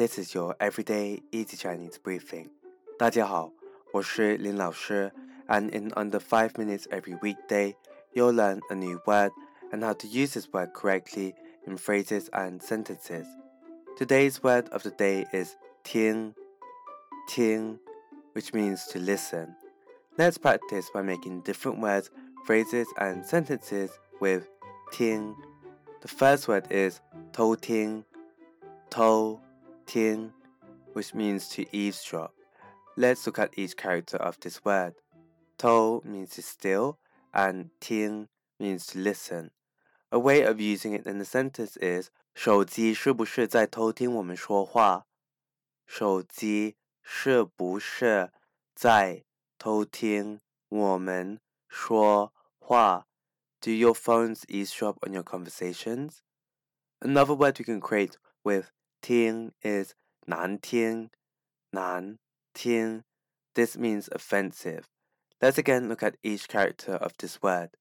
This is your everyday easy Chinese briefing. 大家好，我是林老师，and in under five minutes every weekday, you'll learn a new word and how to use this word correctly in phrases and sentences. Today's word of the day is ting, ting, which means to listen. Let's practice by making different words, phrases, and sentences with ting. The first word is tou ting, tou. 听, which means to eavesdrop. Let's look at each character of this word. Tou means to still, and ting means to listen. A way of using it in the sentence is 手机是不是在偷听我们说话？手机是不是在偷听我们说话？Do your phones eavesdrop on your conversations? Another word we can create with 听 is 难听，难听. This means offensive. Let's again look at each character of this word.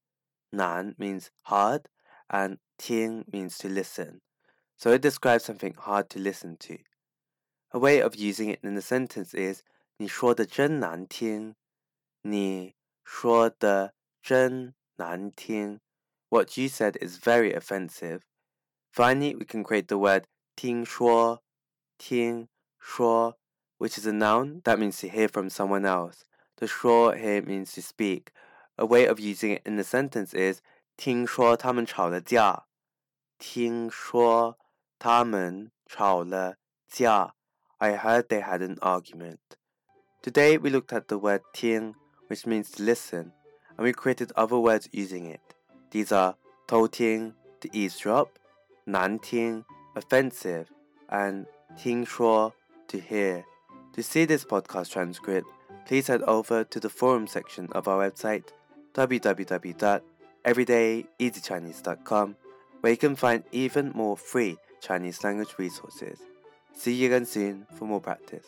难 means hard and 听 means to listen. So it describes something hard to listen to. A way of using it in a sentence is 你说的真难听。你说的真难听. What you said is very offensive. Finally, we can create the word 听说,听说, which is a noun that means to hear from someone else. The 说 here means to speak. A way of using it in the sentence is 听说他们吵了架。听说他们吵了架. I heard they had an argument. Today we looked at the word 听, which means to listen, and we created other words using it. These are 偷听, to eavesdrop, 难听, offensive, and 听说 to hear. To see this podcast transcript, please head over to the forum section of our website www.everydayeasychinese.com where you can find even more free Chinese language resources. See you again soon for more practice.